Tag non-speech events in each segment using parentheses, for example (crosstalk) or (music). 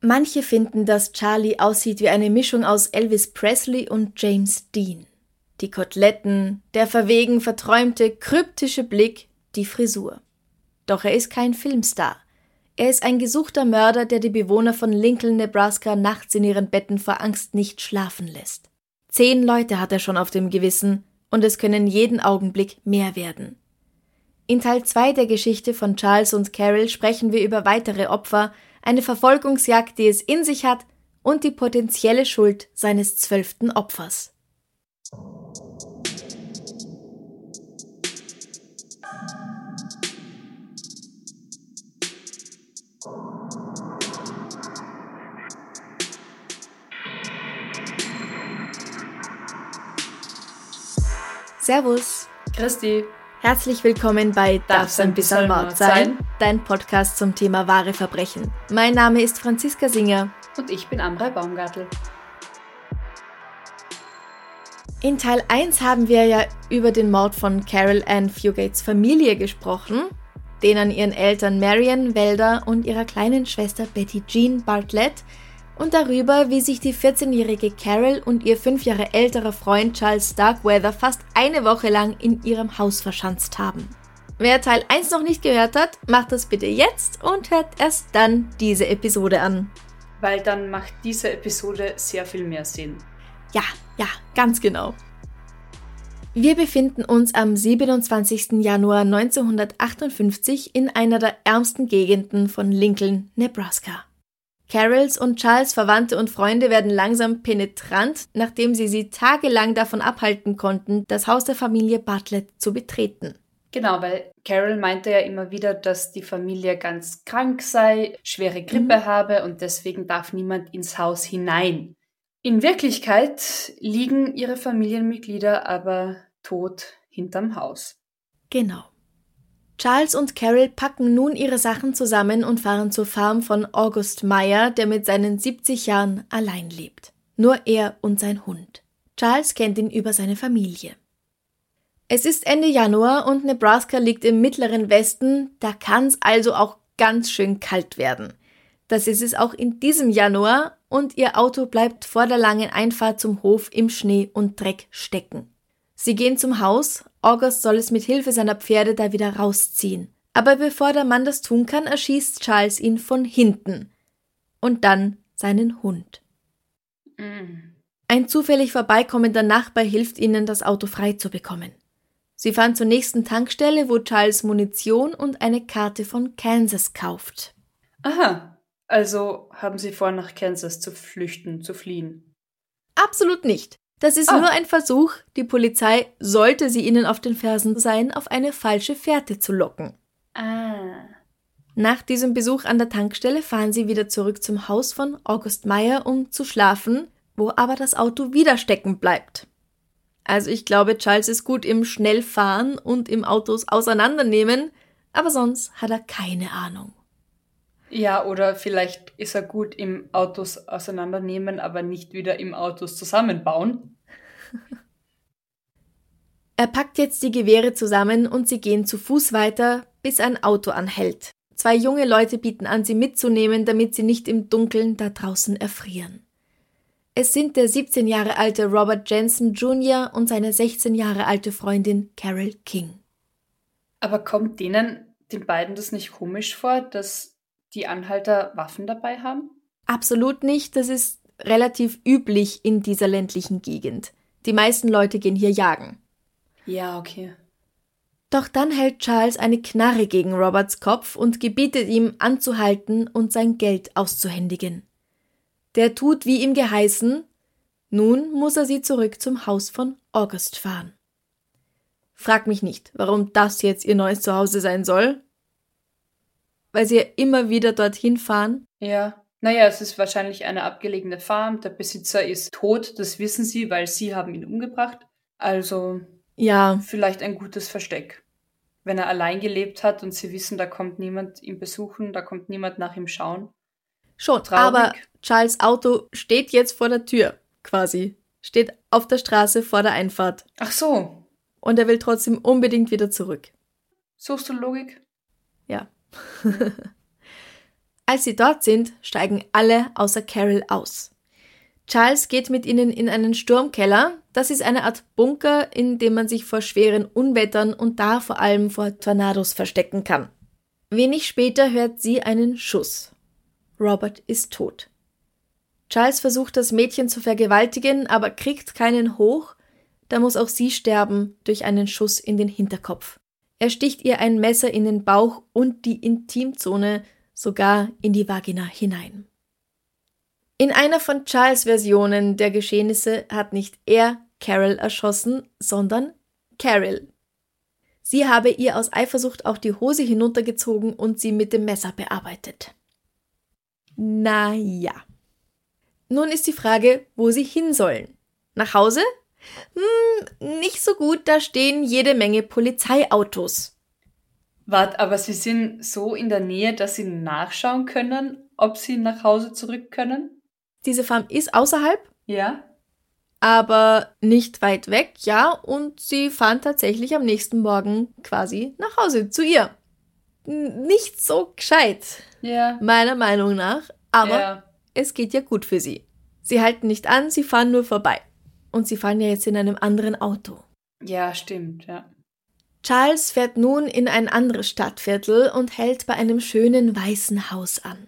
Manche finden, dass Charlie aussieht wie eine Mischung aus Elvis Presley und James Dean. Die Koteletten, der verwegen verträumte, kryptische Blick, die Frisur. Doch er ist kein Filmstar. Er ist ein gesuchter Mörder, der die Bewohner von Lincoln, Nebraska nachts in ihren Betten vor Angst nicht schlafen lässt. Zehn Leute hat er schon auf dem Gewissen und es können jeden Augenblick mehr werden. In Teil 2 der Geschichte von Charles und Carol sprechen wir über weitere Opfer, eine Verfolgungsjagd, die es in sich hat und die potenzielle Schuld seines zwölften Opfers. Servus, Christi, herzlich willkommen bei Darf's ein bisschen Mord sein? Dein Podcast zum Thema wahre Verbrechen. Mein Name ist Franziska Singer. und ich bin Amrei Baumgartl. In Teil 1 haben wir ja über den Mord von Carol Ann Fugates Familie gesprochen, den an ihren Eltern Marion Welder und ihrer kleinen Schwester Betty Jean Bartlett und darüber, wie sich die 14-jährige Carol und ihr fünf Jahre älterer Freund Charles Starkweather fast eine Woche lang in ihrem Haus verschanzt haben. Wer Teil 1 noch nicht gehört hat, macht das bitte jetzt und hört erst dann diese Episode an. Weil dann macht diese Episode sehr viel mehr Sinn. Ja, ja, ganz genau. Wir befinden uns am 27. Januar 1958 in einer der ärmsten Gegenden von Lincoln, Nebraska. Carols und Charles Verwandte und Freunde werden langsam penetrant, nachdem sie sie tagelang davon abhalten konnten, das Haus der Familie Bartlett zu betreten. Genau, weil Carol meinte ja immer wieder, dass die Familie ganz krank sei, schwere Grippe habe und deswegen darf niemand ins Haus hinein. In Wirklichkeit liegen ihre Familienmitglieder aber tot hinterm Haus. Genau. Charles und Carol packen nun ihre Sachen zusammen und fahren zur Farm von August Meyer, der mit seinen 70 Jahren allein lebt. Nur er und sein Hund. Charles kennt ihn über seine Familie. Es ist Ende Januar und Nebraska liegt im mittleren Westen, da kann's also auch ganz schön kalt werden. Das ist es auch in diesem Januar und ihr Auto bleibt vor der langen Einfahrt zum Hof im Schnee und Dreck stecken. Sie gehen zum Haus, August soll es mit Hilfe seiner Pferde da wieder rausziehen. Aber bevor der Mann das tun kann, erschießt Charles ihn von hinten. Und dann seinen Hund. Ein zufällig vorbeikommender Nachbar hilft ihnen, das Auto frei zu bekommen. Sie fahren zur nächsten Tankstelle, wo Charles Munition und eine Karte von Kansas kauft. Aha, also haben sie vor, nach Kansas zu flüchten, zu fliehen. Absolut nicht. Das ist Ah. nur ein Versuch, die Polizei, sollte sie ihnen auf den Fersen sein, auf eine falsche Fährte zu locken. Ah. Nach diesem Besuch an der Tankstelle fahren sie wieder zurück zum Haus von August Meyer, um zu schlafen, wo aber das Auto wieder stecken bleibt. Also ich glaube, Charles ist gut im Schnellfahren und im Autos auseinandernehmen, aber sonst hat er keine Ahnung. Ja, oder vielleicht ist er gut im Autos auseinandernehmen, aber nicht wieder im Autos zusammenbauen. (laughs) Er packt jetzt die Gewehre zusammen und sie gehen zu Fuß weiter, bis ein Auto anhält. Zwei junge Leute bieten an, sie mitzunehmen, damit sie nicht im Dunkeln da draußen erfrieren. Es sind der 17 Jahre alte Robert Jensen Jr. und seine 16 Jahre alte Freundin Carol King. Aber kommt denen, den beiden, das nicht komisch vor, dass die Anhalter Waffen dabei haben? Absolut nicht, das ist relativ üblich in dieser ländlichen Gegend. Die meisten Leute gehen hier jagen. Ja, okay. Doch dann hält Charles eine Knarre gegen Roberts Kopf und gebietet ihm anzuhalten und sein Geld auszuhändigen. Der tut, wie ihm geheißen, nun muss er sie zurück zum Haus von August fahren. Frag mich nicht, warum das jetzt ihr neues Zuhause sein soll. Weil sie ja immer wieder dorthin fahren. Ja. Naja, es ist wahrscheinlich eine abgelegene Farm. Der Besitzer ist tot, das wissen sie, weil sie haben ihn umgebracht. Also Ja, vielleicht ein gutes Versteck. Wenn er allein gelebt hat und sie wissen, da kommt niemand ihn besuchen, da kommt niemand nach ihm schauen. schon. Traurig. Aber Charles Auto steht jetzt vor der Tür, quasi. Steht auf der Straße vor der Einfahrt. Ach so, Und er will trotzdem unbedingt wieder zurück. suchst du Logik? Ja. (laughs) Als sie dort sind, steigen alle außer Carol aus. Charles geht mit ihnen in einen Sturmkeller. Das ist eine Art Bunker, in dem man sich vor schweren Unwettern und da vor allem vor Tornados verstecken kann. Wenig später hört sie einen Schuss. Robert ist tot. Charles versucht das Mädchen zu vergewaltigen, aber kriegt keinen hoch. Da muss auch sie sterben durch einen Schuss in den Hinterkopf. Er sticht ihr ein Messer in den Bauch und die Intimzone, sogar in die Vagina hinein. In einer von Charles Versionen der Geschehnisse hat nicht er Carol erschossen, sondern Carol. Sie habe ihr aus Eifersucht auch die Hose hinuntergezogen und sie mit dem Messer bearbeitet. Na ja. Nun ist die Frage, wo sie hin sollen. Nach Hause? Hm, nicht so gut, da stehen jede Menge Polizeiautos. Wart, aber sie sind so in der Nähe, dass sie nachschauen können, ob sie nach Hause zurück können? Diese Farm ist außerhalb, Ja? aber nicht weit weg, ja, und sie fahren tatsächlich am nächsten Morgen quasi nach Hause zu ihr. Nicht so gescheit, Ja. meiner Meinung nach, aber ja. es geht ja gut für sie. Sie halten nicht an, sie fahren nur vorbei. Und sie fahren ja jetzt in einem anderen Auto. Ja, stimmt, ja. Charles fährt nun in ein anderes Stadtviertel und hält bei einem schönen weißen Haus an.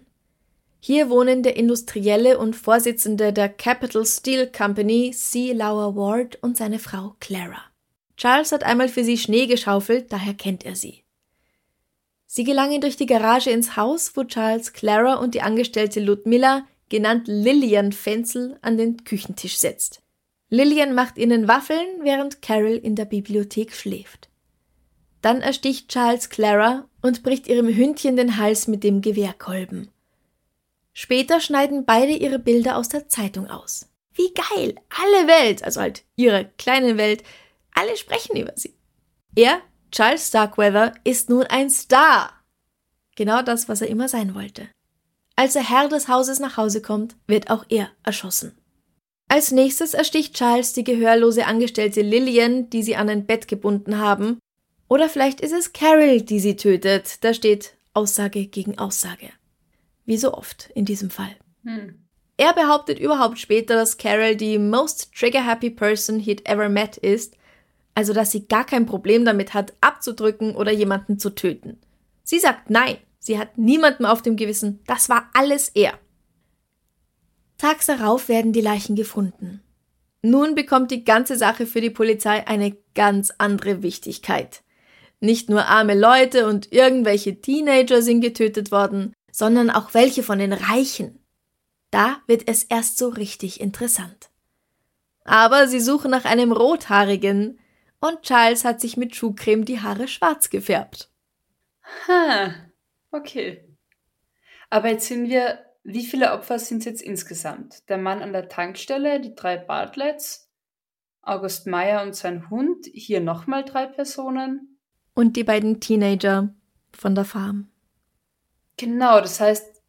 Hier wohnen der Industrielle und Vorsitzende der Capital Steel Company, C. Lauer Ward, und seine Frau Clara. Charles hat einmal für sie Schnee geschaufelt, daher kennt er sie. Sie gelangen durch die Garage ins Haus, wo Charles Clara und die Angestellte Ludmilla, genannt Lillian Fenzel, an den Küchentisch setzt. Lillian macht ihnen Waffeln, während Carol in der Bibliothek schläft. Dann ersticht Charles Clara und bricht ihrem Hündchen den Hals mit dem Gewehrkolben. Später schneiden beide ihre Bilder aus der Zeitung aus. Wie geil! Alle Welt, also halt ihre kleine Welt, alle sprechen über sie. Er, Charles Starkweather, ist nun ein Star. Genau das, was er immer sein wollte. Als der Herr des Hauses nach Hause kommt, wird auch er erschossen. Als nächstes ersticht Charles die gehörlose Angestellte Lillian, die sie an ein Bett gebunden haben. Oder vielleicht ist es Carol, die sie tötet. Da steht Aussage gegen Aussage. Wie so oft in diesem Fall. Hm. Er behauptet überhaupt später, dass Carol die most trigger-happy person he'd ever met ist, also dass sie gar kein Problem damit hat, abzudrücken oder jemanden zu töten. Sie sagt nein, sie hat niemanden auf dem Gewissen, das war alles er. Tags darauf werden die Leichen gefunden. Nun bekommt die ganze Sache für die Polizei eine ganz andere Wichtigkeit. Nicht nur arme Leute und irgendwelche Teenager sind getötet worden, sondern auch welche von den Reichen. Da wird es erst so richtig interessant. Aber sie suchen nach einem Rothaarigen und Charles hat sich mit Schuhcreme die Haare schwarz gefärbt. Ha, okay. Aber jetzt sind wir, wie viele Opfer sind es jetzt insgesamt? Der Mann an der Tankstelle, die drei Bartletts, August Meyer und sein Hund, hier nochmal drei Personen. Und die beiden Teenager von der Farm. Genau, das heißt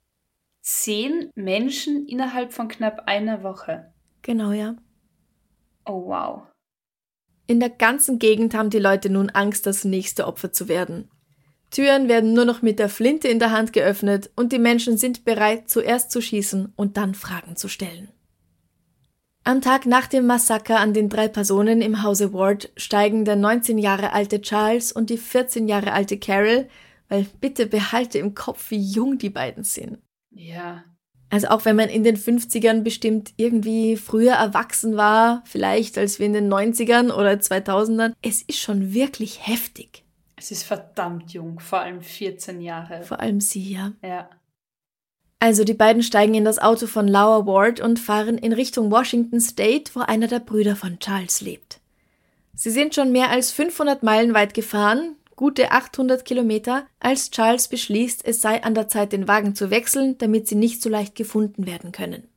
zehn Menschen innerhalb von knapp einer Woche. Genau, ja. Oh wow. In der ganzen Gegend haben die Leute nun Angst, das nächste Opfer zu werden. Türen werden nur noch mit der Flinte in der Hand geöffnet und die Menschen sind bereit, zuerst zu schießen und dann Fragen zu stellen. Am Tag nach dem Massaker an den drei Personen im Hause Ward steigen der 19 Jahre alte Charles und die 14 Jahre alte Carol, weil bitte behalte im Kopf, wie jung die beiden sind. Ja. Also auch wenn man in den 50ern bestimmt irgendwie früher erwachsen war, vielleicht als wir in den 90ern oder 2000ern, es ist schon wirklich heftig. Es ist verdammt jung, vor allem 14 Jahre. Vor allem sie, ja. Ja. Also die beiden steigen in das Auto von Laura Ward und fahren in Richtung Washington State, wo einer der Brüder von Charles lebt. Sie sind schon mehr als 500 Meilen weit gefahren. gute 800 Kilometer, als Charles beschließt, es sei an der Zeit, den Wagen zu wechseln, damit sie nicht so leicht gefunden werden können.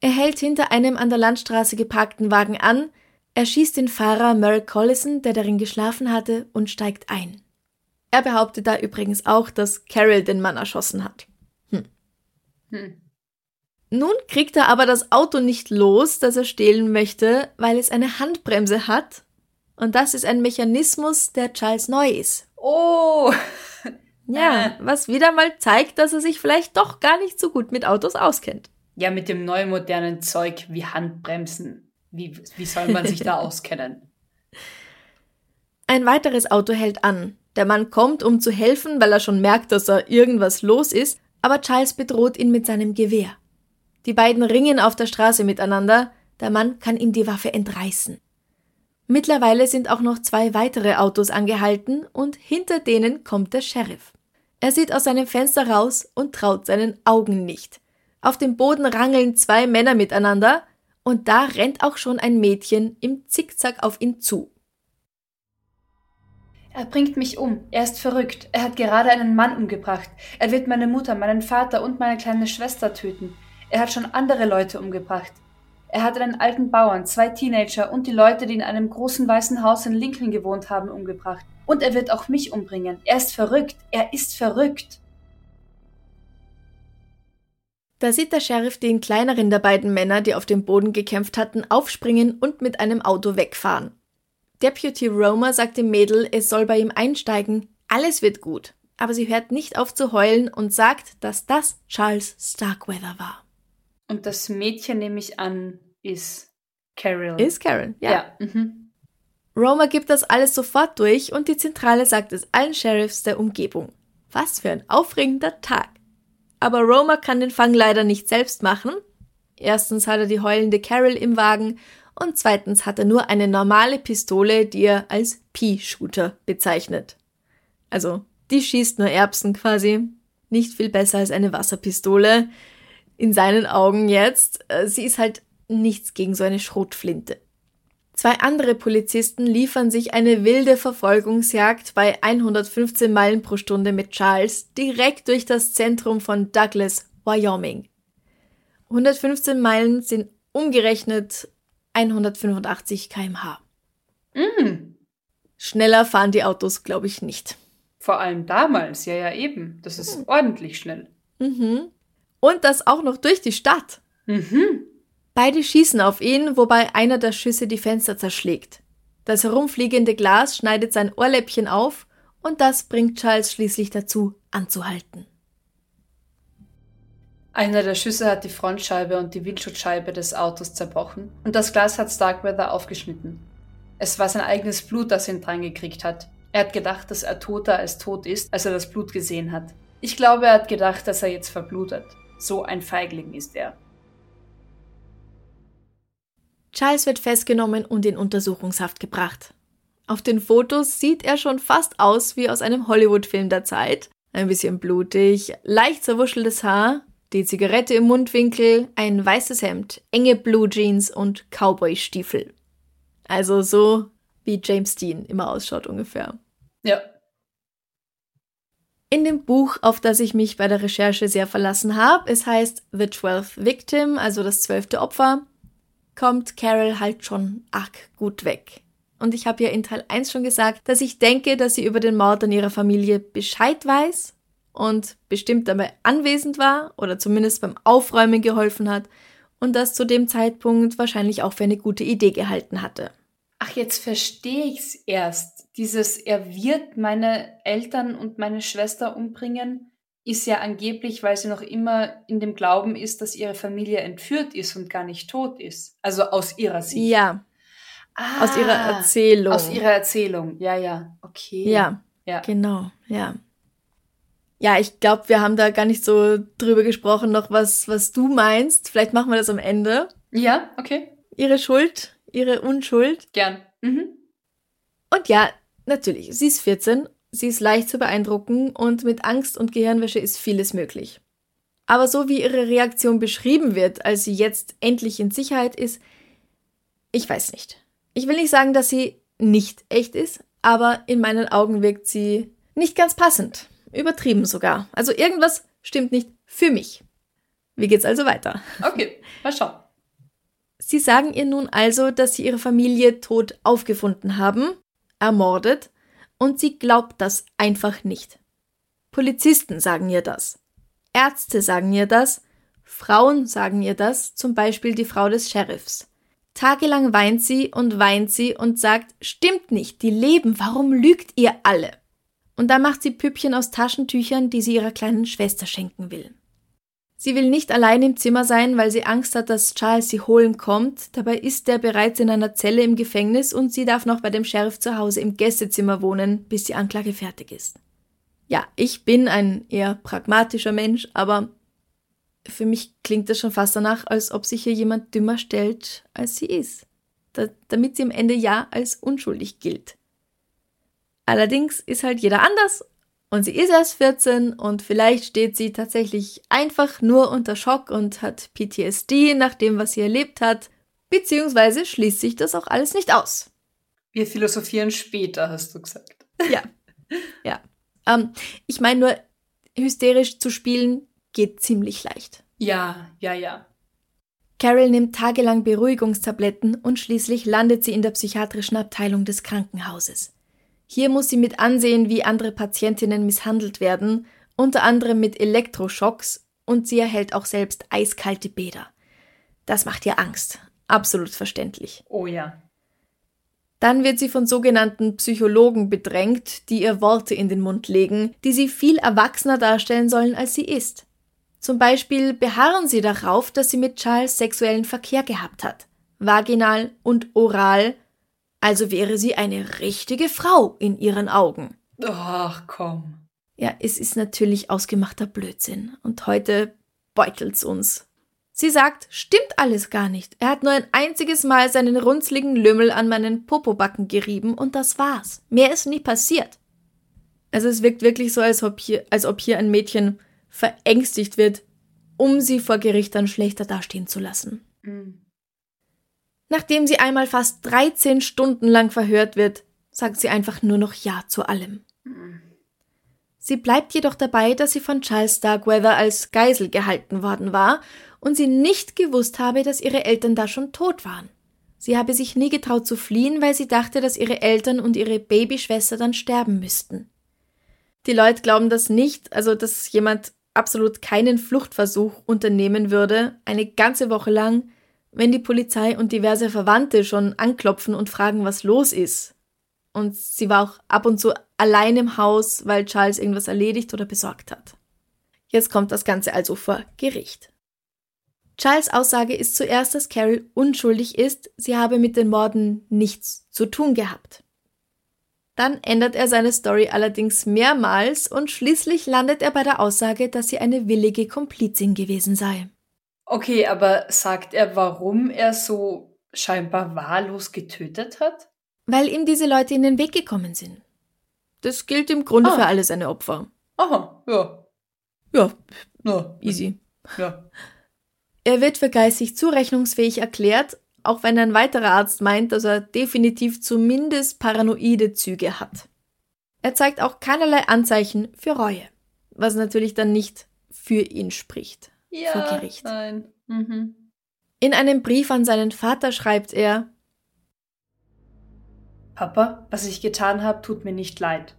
Er hält hinter einem an der Landstraße geparkten Wagen an, er schießt den Fahrer Merrick Collison, der darin geschlafen hatte, und steigt ein. Er behauptet da übrigens auch, dass Carol den Mann erschossen hat. Hm. Hm. Nun kriegt er aber das Auto nicht los, das er stehlen möchte, weil es eine Handbremse hat. Und das ist ein Mechanismus, der Charles neu ist. Oh! (laughs) Ja, äh. was wieder mal zeigt, dass er sich vielleicht doch gar nicht so gut mit Autos auskennt. Ja, mit dem neuen modernen Zeug wie Handbremsen. Wie, wie soll man sich da (laughs) auskennen? Ein weiteres Auto hält an. Der Mann kommt, um zu helfen, weil er schon merkt, dass da irgendwas los ist, aber Charles bedroht ihn mit seinem Gewehr. Die beiden ringen auf der Straße miteinander, der Mann kann ihm die Waffe entreißen. Mittlerweile sind auch noch zwei weitere Autos angehalten und hinter denen kommt der Sheriff. Er sieht aus seinem Fenster raus und traut seinen Augen nicht. Auf dem Boden rangeln zwei Männer miteinander und da rennt auch schon ein Mädchen im Zickzack auf ihn zu. Er bringt mich um. Er ist verrückt. Er hat gerade einen Mann umgebracht. Er wird meine Mutter, meinen Vater und meine kleine Schwester töten. Er hat schon andere Leute umgebracht. Er hat einen alten Bauern, zwei Teenager und die Leute, die in einem großen weißen Haus in Lincoln gewohnt haben, umgebracht. Und er wird auch mich umbringen. Er ist verrückt. Er ist verrückt. Da sieht der Sheriff den kleineren der beiden Männer, die auf dem Boden gekämpft hatten, aufspringen und mit einem Auto wegfahren. Deputy Romer sagt dem Mädel, es soll bei ihm einsteigen, alles wird gut. Aber sie hört nicht auf zu heulen und sagt, dass das Charles Starkweather war. Und das Mädchen, nehme ich an, ist Carol. Ist Carol, ja. ja. Mhm. Romer gibt das alles sofort durch und die Zentrale sagt es allen Sheriffs der Umgebung. Was für ein aufregender Tag. Aber Romer kann den Fang leider nicht selbst machen. Erstens hat er die heulende Carol im Wagen und zweitens hat er nur eine normale Pistole, die er als Pea-Shooter bezeichnet. Also, die schießt nur Erbsen quasi. Nicht viel besser als eine Wasserpistole. In seinen Augen jetzt. Äh, sie ist halt nichts gegen so eine Schrotflinte. Zwei andere Polizisten liefern sich eine wilde Verfolgungsjagd bei 115 Meilen pro Stunde mit Charles direkt durch das Zentrum von Douglas, Wyoming. 115 Meilen sind umgerechnet 185 km/h. Mm. Schneller fahren die Autos, glaube ich, nicht. Vor allem damals, ja, ja, eben. Das ist mhm. ordentlich schnell. Mhm. Und das auch noch durch die Stadt. Mhm. Beide schießen auf ihn, wobei einer der Schüsse die Fenster zerschlägt. Das herumfliegende Glas schneidet sein Ohrläppchen auf und das bringt Charles schließlich dazu, anzuhalten. Einer der Schüsse hat die Frontscheibe und die Windschutzscheibe des Autos zerbrochen und das Glas hat Starkweather aufgeschnitten. Es war sein eigenes Blut, das ihn drangekriegt hat. Er hat gedacht, dass er toter als tot ist, als er das Blut gesehen hat. Ich glaube, er hat gedacht, dass er jetzt verblutet. So ein Feigling ist er. Charles wird festgenommen und in Untersuchungshaft gebracht. Auf den Fotos sieht er schon fast aus wie aus einem Hollywood-Film der Zeit. Ein bisschen blutig, leicht zerwuscheltes Haar, die Zigarette im Mundwinkel, ein weißes Hemd, enge Blue Jeans und Cowboy-Stiefel. Also so wie James Dean immer ausschaut ungefähr. Ja. In dem Buch, auf das ich mich bei der Recherche sehr verlassen habe, es heißt The Twelfth Victim, also das zwölfte Opfer, kommt Carol halt schon arg gut weg. Und ich habe ja in Teil 1 schon gesagt, dass ich denke, dass sie über den Mord an ihrer Familie Bescheid weiß und bestimmt dabei anwesend war oder zumindest beim Aufräumen geholfen hat und das zu dem Zeitpunkt wahrscheinlich auch für eine gute Idee gehalten hatte. Ach, jetzt verstehe ich's erst. Dieses er wird meine Eltern und meine Schwester umbringen, ist ja angeblich, weil sie noch immer in dem Glauben ist, dass ihre Familie entführt ist und gar nicht tot ist. Also aus ihrer Sicht. Ja. Ah, aus ihrer Erzählung. Aus ihrer Erzählung, ja, ja. Okay. Ja. Ja. Genau, ja. Ja, ich glaube, wir haben da gar nicht so drüber gesprochen, noch was, was du meinst. Vielleicht machen wir das am Ende. Ja, okay. Ihre Schuld, ihre Unschuld. Gern. Mhm. Und ja, natürlich, sie ist 14, sie ist leicht zu beeindrucken und mit Angst und Gehirnwäsche ist vieles möglich. Aber so wie ihre Reaktion beschrieben wird, als sie jetzt endlich in Sicherheit ist, ich weiß nicht. Ich will nicht sagen, dass sie nicht echt ist, aber in meinen Augen wirkt sie nicht ganz passend, übertrieben sogar. Also irgendwas stimmt nicht für mich. Wie geht's also weiter? Okay, mal schauen. Sie sagen ihr nun also, dass sie ihre Familie tot aufgefunden haben, ermordet, und sie glaubt das einfach nicht. Polizisten sagen ihr das. Ärzte sagen ihr das. Frauen sagen ihr das, zum Beispiel die Frau des Sheriffs. Tagelang weint sie und weint sie und sagt, stimmt nicht, die leben, warum lügt ihr alle? Und dann macht sie Püppchen aus Taschentüchern, die sie ihrer kleinen Schwester schenken will. Sie will nicht allein im Zimmer sein, weil sie Angst hat, dass Charles sie holen kommt. Dabei ist er bereits in einer Zelle im Gefängnis und sie darf noch bei dem Sheriff zu Hause im Gästezimmer wohnen, bis die Anklage fertig ist. Ja, ich bin ein eher pragmatischer Mensch, aber für mich klingt das schon fast danach, als ob sich hier jemand dümmer stellt, als sie ist. Da, damit sie am Ende ja als unschuldig gilt. Allerdings ist halt jeder anders und sie ist erst 14 und vielleicht steht sie tatsächlich einfach nur unter Schock und hat PTSD nach dem, was sie erlebt hat, beziehungsweise schließt sich das auch alles nicht aus. Wir philosophieren später, hast du gesagt. Ja. (laughs) Ja. Ähm, ich meine nur, hysterisch zu spielen geht ziemlich leicht. Ja, ja, ja. Carol nimmt tagelang Beruhigungstabletten und schließlich landet sie in der psychiatrischen Abteilung des Krankenhauses. Hier muss sie mit ansehen, wie andere Patientinnen misshandelt werden, unter anderem mit Elektroschocks, und sie erhält auch selbst eiskalte Bäder. Das macht ihr Angst. Absolut verständlich. Oh ja. Dann wird sie von sogenannten Psychologen bedrängt, die ihr Worte in den Mund legen, die sie viel erwachsener darstellen sollen, als sie ist. Zum Beispiel beharren sie darauf, dass sie mit Charles sexuellen Verkehr gehabt hat. Vaginal und oral. Also wäre sie eine richtige Frau in ihren Augen. Ach komm. Ja, es ist natürlich ausgemachter Blödsinn. Und heute beutelt's uns. Sie sagt, stimmt alles gar nicht. Er hat nur ein einziges Mal seinen runzligen Lümmel an meinen Popobacken gerieben und das war's. Mehr ist nie passiert. Also es wirkt wirklich so, als ob hier, als ob hier ein Mädchen verängstigt wird, um sie vor Gericht dann schlechter dastehen zu lassen. Mhm. Nachdem sie einmal fast 13 Stunden lang verhört wird, sagt sie einfach nur noch Ja zu allem. Sie bleibt jedoch dabei, dass sie von Charles Starkweather als Geisel gehalten worden war und sie nicht gewusst habe, dass ihre Eltern da schon tot waren. Sie habe sich nie getraut zu fliehen, weil sie dachte, dass ihre Eltern und ihre Babyschwester dann sterben müssten. Die Leute glauben das nicht, also dass jemand absolut keinen Fluchtversuch unternehmen würde, eine ganze Woche lang, wenn die Polizei und diverse Verwandte schon anklopfen und fragen, was los ist. Und sie war auch ab und zu allein im Haus, weil Charles irgendwas erledigt oder besorgt hat. Jetzt kommt das Ganze also vor Gericht. Charles Aussage ist zuerst, dass Carol unschuldig ist, sie habe mit den Morden nichts zu tun gehabt. Dann ändert er seine Story allerdings mehrmals und schließlich landet er bei der Aussage, dass sie eine willige Komplizin gewesen sei. Okay, aber sagt er, warum er so scheinbar wahllos getötet hat? Weil ihm diese Leute in den Weg gekommen sind. Das gilt im Grunde ah. für alle seine Opfer. Aha, ja. Ja, ja. easy. Ja. Er wird für geistig zurechnungsfähig erklärt auch wenn ein weiterer Arzt meint, dass er definitiv zumindest paranoide Züge hat. Er zeigt auch keinerlei Anzeichen für Reue, was natürlich dann nicht für ihn spricht ja, vor Gericht. Nein. Mhm. In einem Brief an seinen Vater schreibt er Papa, was ich getan habe, tut mir nicht leid,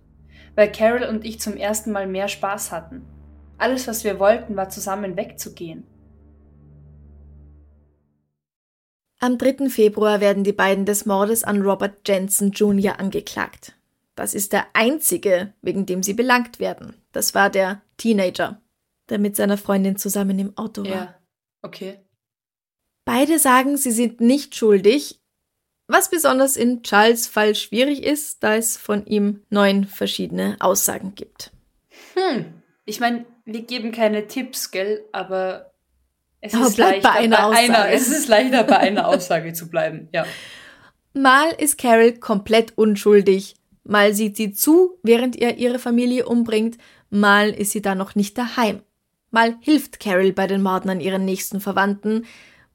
weil Carol und ich zum ersten Mal mehr Spaß hatten. Alles, was wir wollten, war zusammen wegzugehen. Am 3. Februar werden die beiden des Mordes an Robert Jensen Jr. angeklagt. Das ist der einzige, wegen dem sie belangt werden. Das war der Teenager, der mit seiner Freundin zusammen im Auto war. Ja, okay. Beide sagen, sie sind nicht schuldig, was besonders in Charles Fall schwierig ist, da es von ihm neun verschiedene Aussagen gibt. Hm, ich meine, wir geben keine Tipps, gell, aber es Aber ist bleibt bei einer bei Aussage. Einer, es ist leichter bei einer (laughs) Aussage zu bleiben, ja. Mal ist Carol komplett unschuldig, mal sieht sie zu, während er ihre Familie umbringt, mal ist sie da noch nicht daheim. Mal hilft Carol bei den Morden an ihren nächsten Verwandten,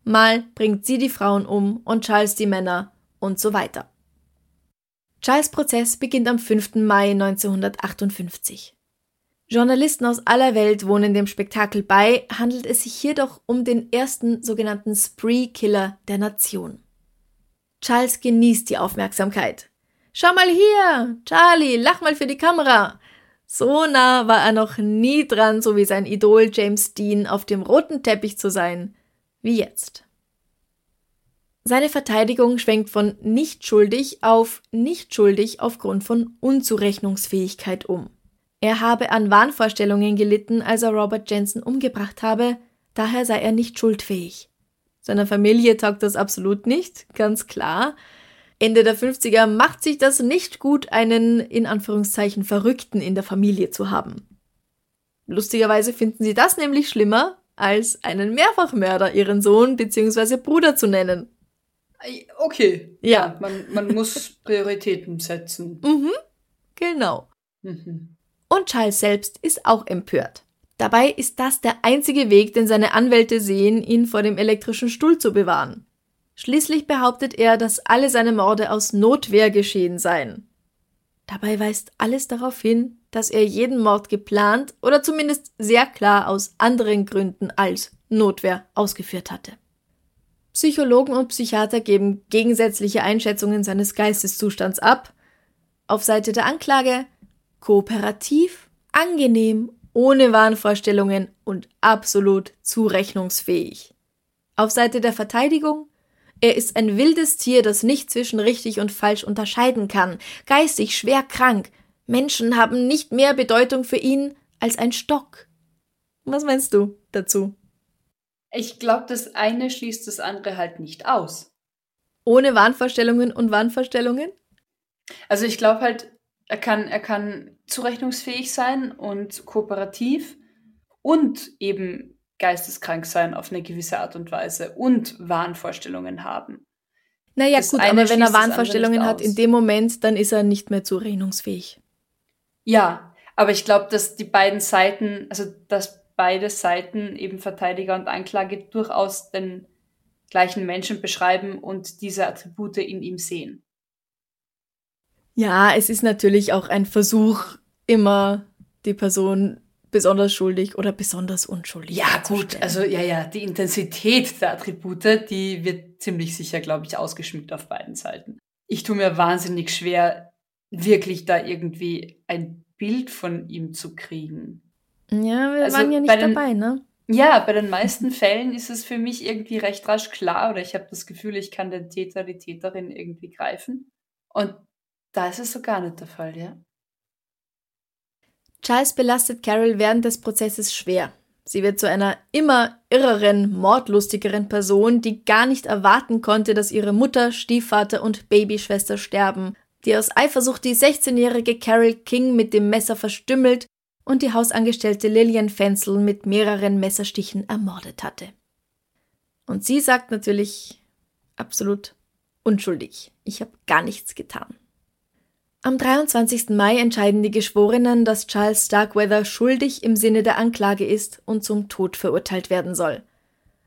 mal bringt sie die Frauen um und Charles die Männer und so weiter. Charles Prozess beginnt am 5. Mai 1958. Journalisten aus aller Welt wohnen dem Spektakel bei, handelt es sich jedoch um den ersten sogenannten Spree-Killer der Nation. Charles genießt die Aufmerksamkeit. Schau mal hier, Charlie, lach mal für die Kamera. So nah war er noch nie dran, so wie sein Idol James Dean auf dem roten Teppich zu sein, wie jetzt. Seine Verteidigung schwenkt von nicht schuldig auf nicht schuldig aufgrund von Unzurechnungsfähigkeit um. Er habe an Wahnvorstellungen gelitten, als er Robert Jensen umgebracht habe, daher sei er nicht schuldfähig. Seiner Familie taugt das absolut nicht, ganz klar. Ende der 50er macht sich das nicht gut, einen in Anführungszeichen Verrückten in der Familie zu haben. Lustigerweise finden sie das nämlich schlimmer, als einen Mehrfachmörder ihren Sohn bzw. Bruder zu nennen. Okay. Ja. ja man, man muss (laughs) Prioritäten setzen. Mhm. Genau. Mhm. Und Charles selbst ist auch empört. Dabei ist das der einzige Weg, den seine Anwälte sehen, ihn vor dem elektrischen Stuhl zu bewahren. Schließlich behauptet er, dass alle seine Morde aus Notwehr geschehen seien. Dabei weist alles darauf hin, dass er jeden Mord geplant oder zumindest sehr klar aus anderen Gründen als Notwehr ausgeführt hatte. Psychologen und Psychiater geben gegensätzliche Einschätzungen seines Geisteszustands ab. Auf Seite der Anklage kooperativ, angenehm, ohne Wahnvorstellungen und absolut zurechnungsfähig. Auf Seite der Verteidigung er ist ein wildes Tier, das nicht zwischen richtig und falsch unterscheiden kann, geistig schwer krank. Menschen haben nicht mehr Bedeutung für ihn als ein Stock. Was meinst du dazu? Ich glaube, das eine schließt das andere halt nicht aus. Ohne Wahnvorstellungen und Wahnvorstellungen? Also ich glaube halt, er kann, er kann zurechnungsfähig sein und kooperativ und eben geisteskrank sein auf eine gewisse Art und Weise und Wahnvorstellungen haben. Naja, das gut, aber wenn er Wahnvorstellungen hat in dem Moment, dann ist er nicht mehr zurechnungsfähig. Ja, aber ich glaube, dass die beiden Seiten, also dass beide Seiten, eben Verteidiger und Anklage, durchaus den gleichen Menschen beschreiben und diese Attribute in ihm sehen. Ja, es ist natürlich auch ein Versuch, immer die Person besonders schuldig oder besonders unschuldig. Ja, gut, also ja, ja, die Intensität der Attribute, die wird ziemlich sicher, glaube ich, ausgeschmückt auf beiden Seiten. Ich tue mir wahnsinnig schwer, wirklich da irgendwie ein Bild von ihm zu kriegen. Ja, wir also waren ja nicht den, dabei, ne? Ja, bei den meisten (laughs) Fällen ist es für mich irgendwie recht rasch klar oder ich habe das Gefühl, ich kann den Täter, die Täterin irgendwie greifen. Und da ist es so gar nicht der Fall, ja. Charles belastet Carol während des Prozesses schwer. Sie wird zu einer immer irreren, mordlustigeren Person, die gar nicht erwarten konnte, dass ihre Mutter, Stiefvater und Babyschwester sterben, die aus Eifersucht die 16-jährige Carol King mit dem Messer verstümmelt und die Hausangestellte Lillian Fenzel mit mehreren Messerstichen ermordet hatte. Und sie sagt natürlich absolut unschuldig. Ich habe gar nichts getan. Am 23. Mai entscheiden die Geschworenen, dass Charles Starkweather schuldig im Sinne der Anklage ist und zum Tod verurteilt werden soll.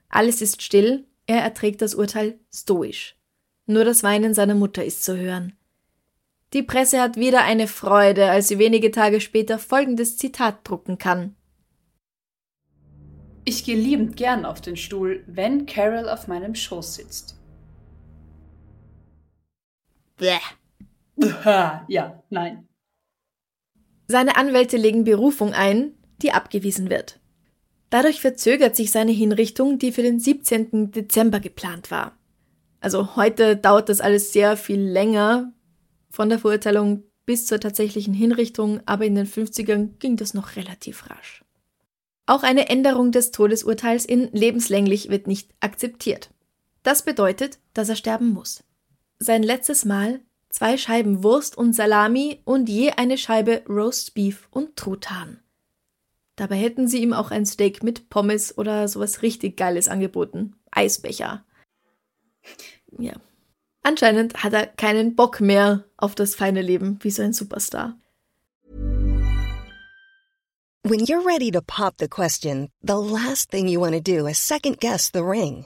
Alles ist still, er erträgt das Urteil stoisch. Nur das Weinen seiner Mutter ist zu hören. Die Presse hat wieder eine Freude, als sie wenige Tage später folgendes Zitat drucken kann. Ich gehe liebend gern auf den Stuhl, wenn Carol auf meinem Schoß sitzt. Bleh. Ja, nein. Seine Anwälte legen Berufung ein, die abgewiesen wird. Dadurch verzögert sich seine Hinrichtung, die für den 17. Dezember geplant war. Also heute dauert das alles sehr viel länger von der Verurteilung bis zur tatsächlichen Hinrichtung, aber in den 50ern ging das noch relativ rasch. Auch eine Änderung des Todesurteils in lebenslänglich wird nicht akzeptiert. Das bedeutet, dass er sterben muss. Sein letztes Mal zwei Scheiben Wurst und Salami und je eine Scheibe Roast Beef und Truthahn. Dabei hätten sie ihm auch ein Steak mit Pommes oder sowas richtig Geiles angeboten. Eisbecher. Ja. Anscheinend hat er keinen Bock mehr auf das feine Leben wie so ein Superstar. When you're ready to pop the question, the last thing you want to do is second guess the ring.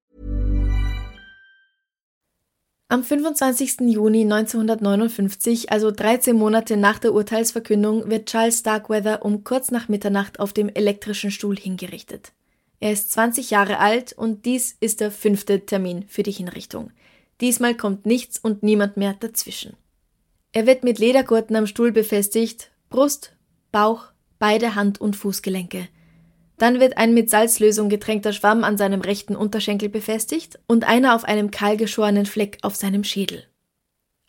Am 25. Juni 1959, also 13 Monate nach der Urteilsverkündung, wird Charles Starkweather um kurz nach Mitternacht auf dem elektrischen Stuhl hingerichtet. Er ist 20 Jahre alt und dies ist der fünfte Termin für die Hinrichtung. Diesmal kommt nichts und niemand mehr dazwischen. Er wird mit Ledergurten am Stuhl befestigt, Brust, Bauch, beide Hand- und Fußgelenke – dann wird ein mit Salzlösung getränkter Schwamm an seinem rechten Unterschenkel befestigt und einer auf einem kahlgeschorenen Fleck auf seinem Schädel.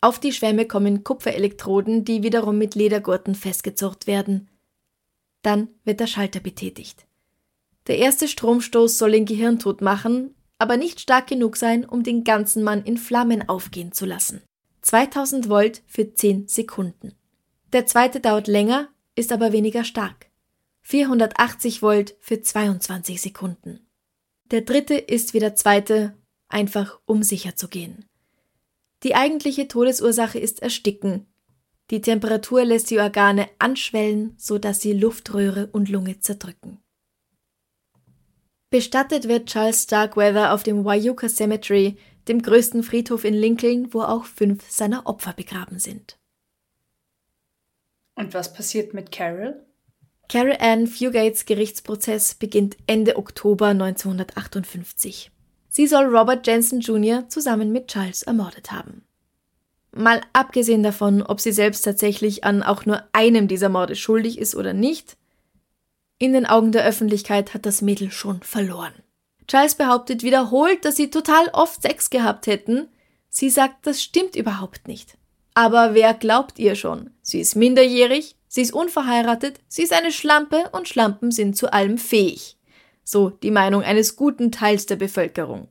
Auf die Schwämme kommen Kupferelektroden, die wiederum mit Ledergurten festgezurrt werden. Dann wird der Schalter betätigt. Der erste Stromstoß soll den Gehirntod machen, aber nicht stark genug sein, um den ganzen Mann in Flammen aufgehen zu lassen. 2000 Volt für 10 Sekunden. Der zweite dauert länger, ist aber weniger stark. 480 Volt für 22 Sekunden. Der dritte ist wie der zweite, einfach um sicher zu gehen. Die eigentliche Todesursache ist Ersticken. Die Temperatur lässt die Organe anschwellen, sodass sie Luftröhre und Lunge zerdrücken. Bestattet wird Charles Starkweather auf dem Wyuka Cemetery, dem größten Friedhof in Lincoln, wo auch fünf seiner Opfer begraben sind. Und was passiert mit Carol? Carol Ann Fugates Gerichtsprozess beginnt Ende Oktober 1958. Sie soll Robert Jensen Jr. zusammen mit Charles ermordet haben. Mal abgesehen davon, ob sie selbst tatsächlich an auch nur einem dieser Morde schuldig ist oder nicht, in den Augen der Öffentlichkeit hat das Mädel schon verloren. Charles behauptet wiederholt, dass sie total oft Sex gehabt hätten. Sie sagt, das stimmt überhaupt nicht. Aber wer glaubt ihr schon? Sie ist minderjährig, Sie ist unverheiratet, sie ist eine Schlampe und Schlampen sind zu allem fähig. So die Meinung eines guten Teils der Bevölkerung.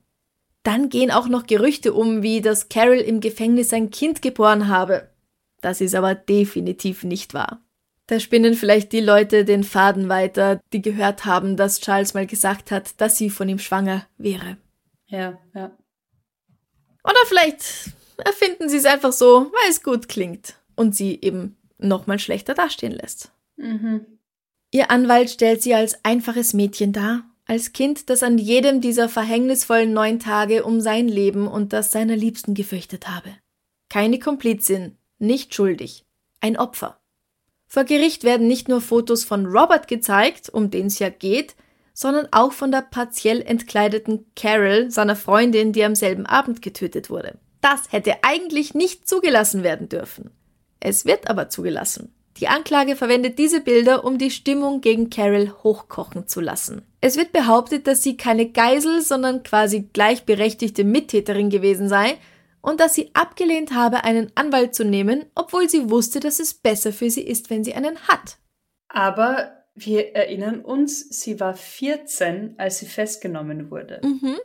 Dann gehen auch noch Gerüchte um, wie dass Carol im Gefängnis ein Kind geboren habe. Das ist aber definitiv nicht wahr. Da spinnen vielleicht die Leute den Faden weiter, die gehört haben, dass Charles mal gesagt hat, dass sie von ihm schwanger wäre. Ja, ja. Oder vielleicht erfinden sie es einfach so, weil es gut klingt und sie eben nochmal schlechter dastehen lässt. Mhm. Ihr Anwalt stellt sie als einfaches Mädchen dar, als Kind, das an jedem dieser verhängnisvollen neun Tage um sein Leben und das seiner Liebsten gefürchtet habe. Keine Komplizin, nicht schuldig, ein Opfer. Vor Gericht werden nicht nur Fotos von Robert gezeigt, um den es ja geht, sondern auch von der partiell entkleideten Carol, seiner Freundin, die am selben Abend getötet wurde. Das hätte eigentlich nicht zugelassen werden dürfen. Es wird aber zugelassen. Die Anklage verwendet diese Bilder, um die Stimmung gegen Carol hochkochen zu lassen. Es wird behauptet, dass sie keine Geisel, sondern quasi gleichberechtigte Mittäterin gewesen sei und dass sie abgelehnt habe, einen Anwalt zu nehmen, obwohl sie wusste, dass es besser für sie ist, wenn sie einen hat. Aber wir erinnern uns, sie war 14, als sie festgenommen wurde. Mhm.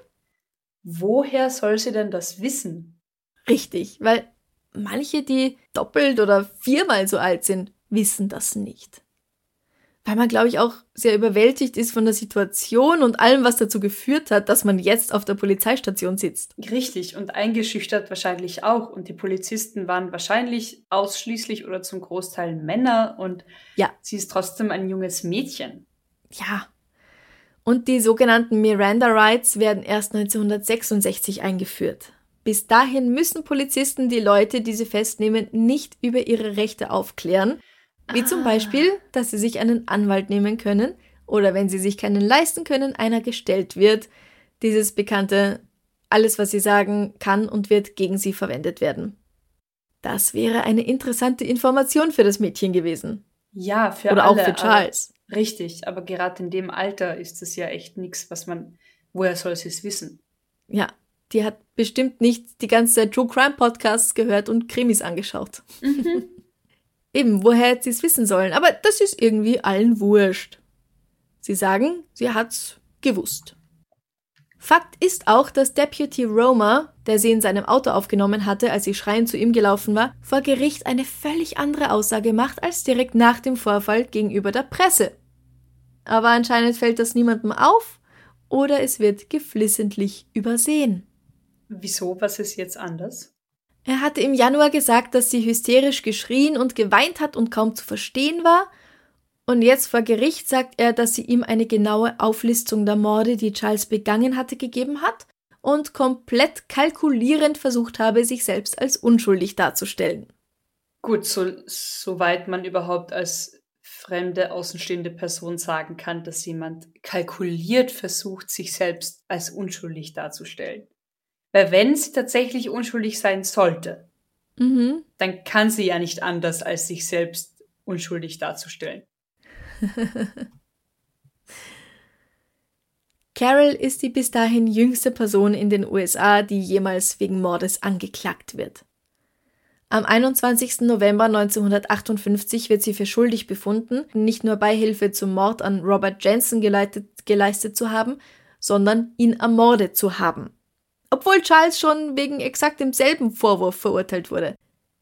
Woher soll sie denn das wissen? Richtig, weil manche, die doppelt oder viermal so alt sind, wissen das nicht. Weil man, glaube ich, auch sehr überwältigt ist von der Situation und allem, was dazu geführt hat, dass man jetzt auf der Polizeistation sitzt. Richtig, und eingeschüchtert wahrscheinlich auch. Und die Polizisten waren wahrscheinlich ausschließlich oder zum Großteil Männer und ja. sie ist trotzdem ein junges Mädchen. Ja. Und die sogenannten Miranda Rights werden erst 1966 eingeführt. Bis dahin müssen Polizisten die Leute, die sie festnehmen, nicht über ihre Rechte aufklären, wie ah. zum Beispiel, dass sie sich einen Anwalt nehmen können oder wenn sie sich keinen leisten können, einer gestellt wird. Dieses bekannte, alles, was sie sagen, kann und wird gegen sie verwendet werden. Das wäre eine interessante Information für das Mädchen gewesen. Ja, für Oder alle. auch für Charles. Richtig, aber gerade in dem Alter ist es ja echt nichts, was man, woher soll sie es wissen? Ja, die hat bestimmt nicht die ganze Zeit True Crime Podcasts gehört und Krimis angeschaut. Mhm. (laughs) Eben, woher hätte sie es wissen sollen? Aber das ist irgendwie allen wurscht. Sie sagen, sie hat's gewusst. Fakt ist auch, dass Deputy Roma, der sie in seinem Auto aufgenommen hatte, als sie schreiend zu ihm gelaufen war, vor Gericht eine völlig andere Aussage macht als direkt nach dem Vorfall gegenüber der Presse. Aber anscheinend fällt das niemandem auf oder es wird geflissentlich übersehen. Wieso? Was ist jetzt anders? Er hatte im Januar gesagt, dass sie hysterisch geschrien und geweint hat und kaum zu verstehen war. Und jetzt vor Gericht sagt er, dass sie ihm eine genaue Auflistung der Morde, die Charles begangen hatte, gegeben hat und komplett kalkulierend versucht habe, sich selbst als unschuldig darzustellen. Gut, so, soweit man überhaupt als fremde, außenstehende Person sagen kann, dass jemand kalkuliert versucht, sich selbst als unschuldig darzustellen. Weil wenn sie tatsächlich unschuldig sein sollte, Mhm. dann kann sie ja nicht anders, als sich selbst unschuldig darzustellen. (laughs) Carol ist die bis dahin jüngste Person in den USA, die jemals wegen Mordes angeklagt wird. Am 21. November 1958 wird sie für schuldig befunden, nicht nur Beihilfe zum Mord an Robert Jensen geleitet, geleistet zu haben, sondern ihn ermordet zu haben. Obwohl Charles schon wegen exakt demselben Vorwurf verurteilt wurde.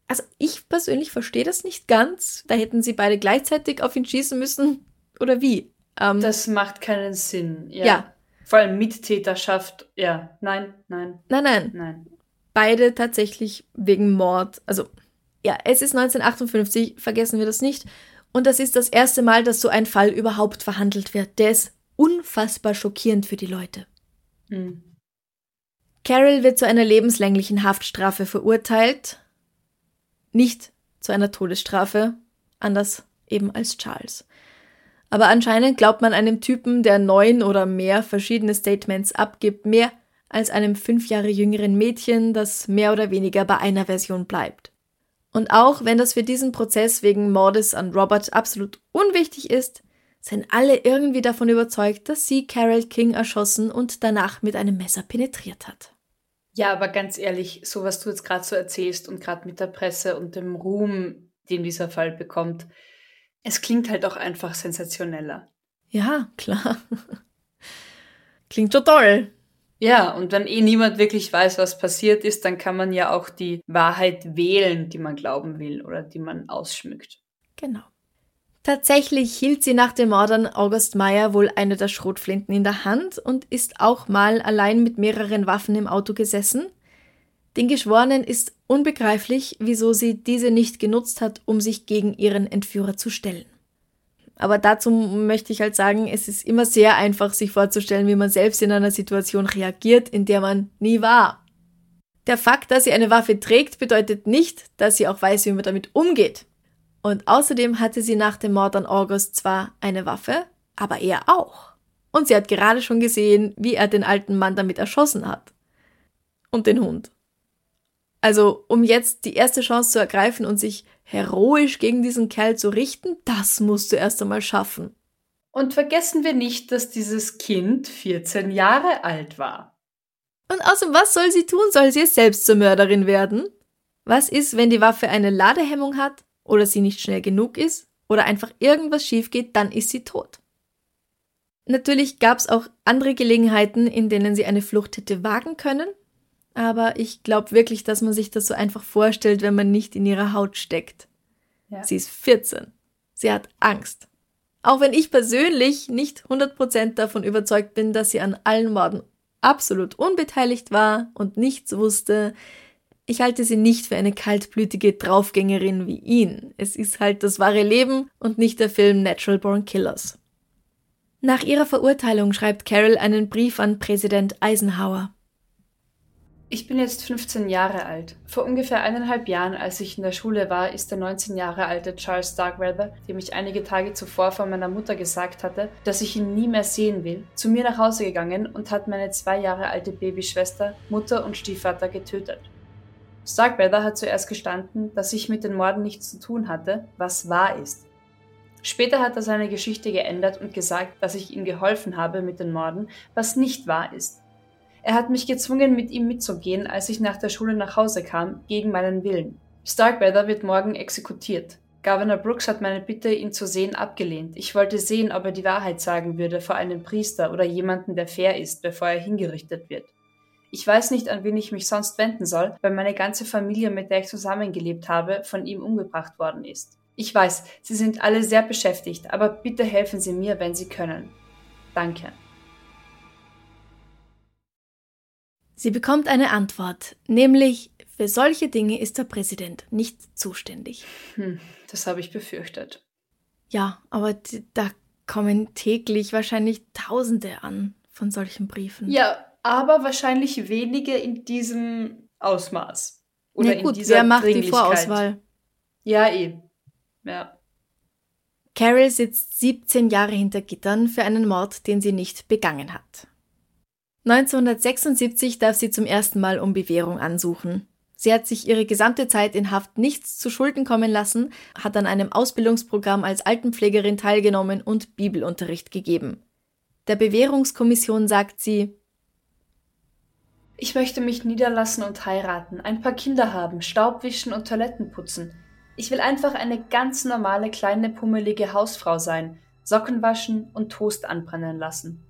Also ich persönlich verstehe das nicht ganz. Da hätten sie beide gleichzeitig auf ihn schießen müssen. Oder wie? Ähm, Das macht keinen Sinn. Ja. Ja. Vor allem Mittäterschaft. Ja, nein, nein, nein, nein. nein. beide tatsächlich wegen Mord. Also, ja, es ist 1958, vergessen wir das nicht. Und das ist das erste Mal, dass so ein Fall überhaupt verhandelt wird. Der ist unfassbar schockierend für die Leute. Hm. Carol wird zu einer lebenslänglichen Haftstrafe verurteilt. Nicht zu einer Todesstrafe, anders eben als Charles. Aber anscheinend glaubt man einem Typen, der neun oder mehr verschiedene Statements abgibt, mehr als einem fünf Jahre jüngeren Mädchen, das mehr oder weniger bei einer Version bleibt. Und auch wenn das für diesen Prozess wegen Mordes an Robert absolut unwichtig ist, sind alle irgendwie davon überzeugt, dass sie Carol King erschossen und danach mit einem Messer penetriert hat. Ja, aber ganz ehrlich, so was du jetzt gerade so erzählst und gerade mit der Presse und dem Ruhm, den dieser Fall bekommt, es klingt halt auch einfach sensationeller. Ja, klar. (laughs) Klingt schon toll. Ja, und wenn eh niemand wirklich weiß, was passiert ist, dann kann man ja auch die Wahrheit wählen, die man glauben will oder die man ausschmückt. Genau. Tatsächlich hielt sie nach dem Mord an August Meyer wohl eine der Schrotflinten in der Hand und ist auch mal allein mit mehreren Waffen im Auto gesessen. Den Geschworenen ist unbegreiflich, wieso sie diese nicht genutzt hat, um sich gegen ihren Entführer zu stellen. Aber dazu möchte ich halt sagen, es ist immer sehr einfach, sich vorzustellen, wie man selbst in einer Situation reagiert, in der man nie war. Der Fakt, dass sie eine Waffe trägt, bedeutet nicht, dass sie auch weiß, wie man damit umgeht. Und außerdem hatte sie nach dem Mord an August zwar eine Waffe, aber er auch. Und sie hat gerade schon gesehen, wie er den alten Mann damit erschossen hat. Und den Hund. Also, um jetzt die erste Chance zu ergreifen und sich heroisch gegen diesen Kerl zu richten, das musst du erst einmal schaffen. Und vergessen wir nicht, dass dieses Kind 14 Jahre alt war. Und außerdem, was soll sie tun? Soll sie selbst zur Mörderin werden? Was ist, wenn die Waffe eine Ladehemmung hat oder sie nicht schnell genug ist oder einfach irgendwas schief geht, dann ist sie tot. Natürlich gab es auch andere Gelegenheiten, in denen sie eine Flucht hätte wagen können, aber ich glaube wirklich, dass man sich das so einfach vorstellt, wenn man nicht in ihrer Haut steckt. Ja. Sie ist 14. Sie hat Angst. Auch wenn ich persönlich nicht 100% davon überzeugt bin, dass sie an allen Morden absolut unbeteiligt war und nichts wusste, ich halte sie nicht für eine kaltblütige Draufgängerin wie ihn. Es ist halt das wahre Leben und nicht der Film Natural Born Killers. Nach ihrer Verurteilung schreibt Carol einen Brief an Präsident Eisenhower. Ich bin jetzt 15 Jahre alt. Vor ungefähr eineinhalb Jahren, als ich in der Schule war, ist der 19 Jahre alte Charles Starkweather, dem ich einige Tage zuvor von meiner Mutter gesagt hatte, dass ich ihn nie mehr sehen will, zu mir nach Hause gegangen und hat meine zwei Jahre alte Babyschwester, Mutter und Stiefvater getötet. Starkweather hat zuerst gestanden, dass ich mit den Morden nichts zu tun hatte, was wahr ist. Später hat er seine Geschichte geändert und gesagt, dass ich ihm geholfen habe mit den Morden, was nicht wahr ist. Er hat mich gezwungen, mit ihm mitzugehen, als ich nach der Schule nach Hause kam, gegen meinen Willen. Starkweather wird morgen exekutiert. Governor Brooks hat meine Bitte, ihn zu sehen, abgelehnt. Ich wollte sehen, ob er die Wahrheit sagen würde vor einem Priester oder jemanden, der fair ist, bevor er hingerichtet wird. Ich weiß nicht, an wen ich mich sonst wenden soll, weil meine ganze Familie, mit der ich zusammengelebt habe, von ihm umgebracht worden ist. Ich weiß, Sie sind alle sehr beschäftigt, aber bitte helfen Sie mir, wenn Sie können. Danke. Sie bekommt eine Antwort, nämlich für solche Dinge ist der Präsident nicht zuständig. Hm, das habe ich befürchtet. Ja, aber da kommen täglich wahrscheinlich Tausende an von solchen Briefen. Ja, aber wahrscheinlich wenige in diesem Ausmaß. Oder nee, gut, in dieser wer macht die Vorauswahl? Ja, eh. Ja. Carol sitzt 17 Jahre hinter Gittern für einen Mord, den sie nicht begangen hat. 1976 darf sie zum ersten Mal um Bewährung ansuchen. Sie hat sich ihre gesamte Zeit in Haft nichts zu Schulden kommen lassen, hat an einem Ausbildungsprogramm als Altenpflegerin teilgenommen und Bibelunterricht gegeben. Der Bewährungskommission sagt sie, ich möchte mich niederlassen und heiraten, ein paar Kinder haben, Staub wischen und Toiletten putzen. Ich will einfach eine ganz normale kleine pummelige Hausfrau sein, Socken waschen und Toast anbrennen lassen.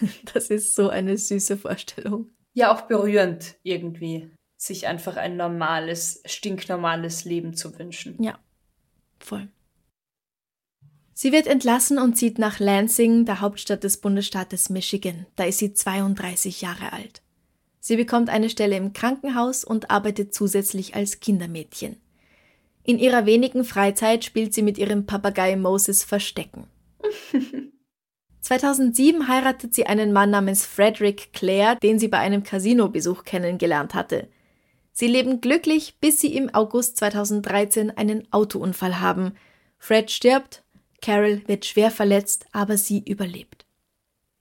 (laughs) Das ist so eine süße Vorstellung. Ja, auch berührend irgendwie, sich einfach ein normales, stinknormales Leben zu wünschen. Ja, voll. Sie wird entlassen und zieht nach Lansing, der Hauptstadt des Bundesstaates Michigan. Da ist sie 32 Jahre alt. Sie bekommt eine Stelle im Krankenhaus und arbeitet zusätzlich als Kindermädchen. In ihrer wenigen Freizeit spielt sie mit ihrem Papagei Moses Verstecken. (laughs) 2007 heiratet sie einen Mann namens Frederick Clare, den sie bei einem Casinobesuch kennengelernt hatte. Sie leben glücklich, bis sie im August 2013 einen Autounfall haben. Fred stirbt, Carol wird schwer verletzt, aber sie überlebt.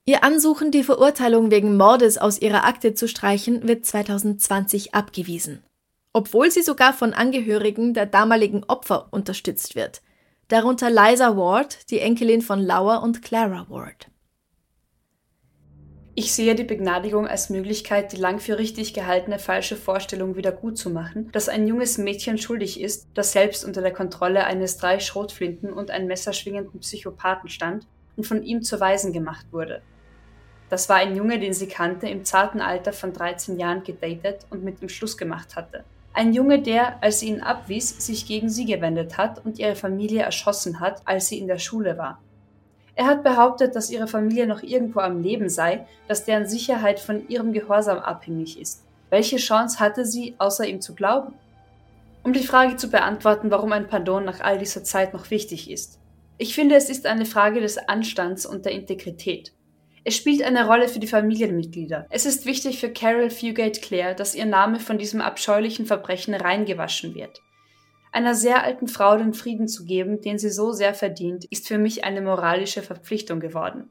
Ihr Ansuchen, die Verurteilung wegen Mordes aus ihrer Akte zu streichen, wird 2020 abgewiesen. Obwohl sie sogar von Angehörigen der damaligen Opfer unterstützt wird darunter Liza Ward, die Enkelin von Laura und Clara Ward. Ich sehe die Begnadigung als Möglichkeit, die lang für richtig gehaltene falsche Vorstellung wieder gut zu machen, dass ein junges Mädchen schuldig ist, das selbst unter der Kontrolle eines drei Schrotflinten und ein Messer schwingenden Psychopathen stand und von ihm zur Waisen gemacht wurde. Das war ein Junge, den sie kannte, im zarten Alter von 13 Jahren gedatet und mit ihm Schluss gemacht hatte. Ein Junge, der, als sie ihn abwies, sich gegen sie gewendet hat und ihre Familie erschossen hat, als sie in der Schule war. Er hat behauptet, dass ihre Familie noch irgendwo am Leben sei, dass deren Sicherheit von ihrem Gehorsam abhängig ist. Welche Chance hatte sie, außer ihm zu glauben? Um die Frage zu beantworten, warum ein Pardon nach all dieser Zeit noch wichtig ist. Ich finde, es ist eine Frage des Anstands und der Integrität. Es spielt eine Rolle für die Familienmitglieder. Es ist wichtig für Carol Fugate Clare, dass ihr Name von diesem abscheulichen Verbrechen reingewaschen wird. Einer sehr alten Frau den Frieden zu geben, den sie so sehr verdient, ist für mich eine moralische Verpflichtung geworden.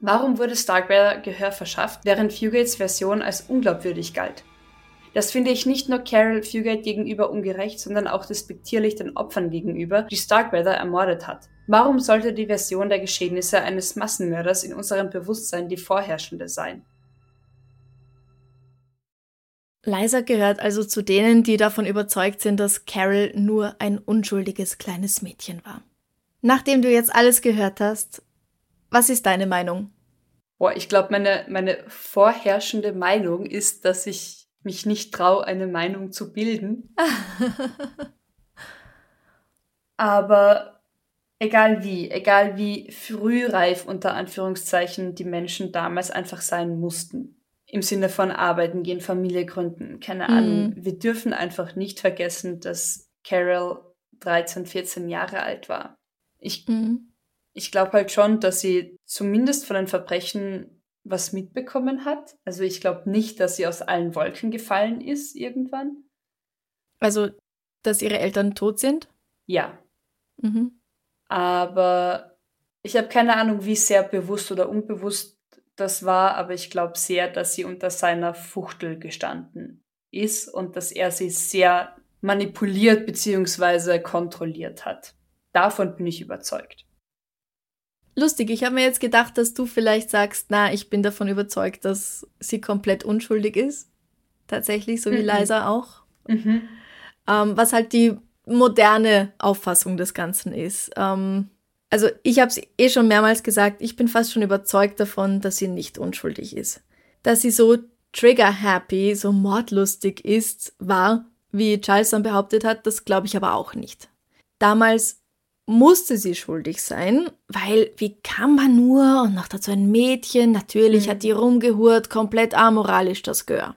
Warum wurde Starkweather Gehör verschafft, während Fugates Version als unglaubwürdig galt? Das finde ich nicht nur Carol Fugate gegenüber ungerecht, sondern auch despektierlich den Opfern gegenüber, die Starkweather ermordet hat. Warum sollte die Version der Geschehnisse eines Massenmörders in unserem Bewusstsein die vorherrschende sein? Liza gehört also zu denen, die davon überzeugt sind, dass Carol nur ein unschuldiges kleines Mädchen war. Nachdem du jetzt alles gehört hast, was ist deine Meinung? Boah, ich glaube, meine, meine vorherrschende Meinung ist, dass ich mich nicht traue, eine Meinung zu bilden. (laughs) Aber Egal wie, egal wie frühreif unter Anführungszeichen die Menschen damals einfach sein mussten. Im Sinne von arbeiten gehen, Familie gründen, keine Ahnung. Mhm. Wir dürfen einfach nicht vergessen, dass Carol 13, 14 Jahre alt war. Ich, mhm. ich glaube halt schon, dass sie zumindest von den Verbrechen was mitbekommen hat. Also ich glaube nicht, dass sie aus allen Wolken gefallen ist irgendwann. Also, dass ihre Eltern tot sind? Ja. Mhm. Aber ich habe keine Ahnung, wie sehr bewusst oder unbewusst das war, aber ich glaube sehr, dass sie unter seiner Fuchtel gestanden ist und dass er sie sehr manipuliert bzw. kontrolliert hat. Davon bin ich überzeugt. Lustig, ich habe mir jetzt gedacht, dass du vielleicht sagst, na, ich bin davon überzeugt, dass sie komplett unschuldig ist. Tatsächlich, so wie mhm. Liza auch. Mhm. Ähm, was halt die moderne Auffassung des Ganzen ist. Ähm, also ich habe es eh schon mehrmals gesagt, ich bin fast schon überzeugt davon, dass sie nicht unschuldig ist. Dass sie so trigger-happy, so mordlustig ist, war, wie Charles dann behauptet hat, das glaube ich aber auch nicht. Damals musste sie schuldig sein, weil wie kann man nur und noch dazu ein Mädchen, natürlich mhm. hat die rumgehurt, komplett amoralisch das Gör.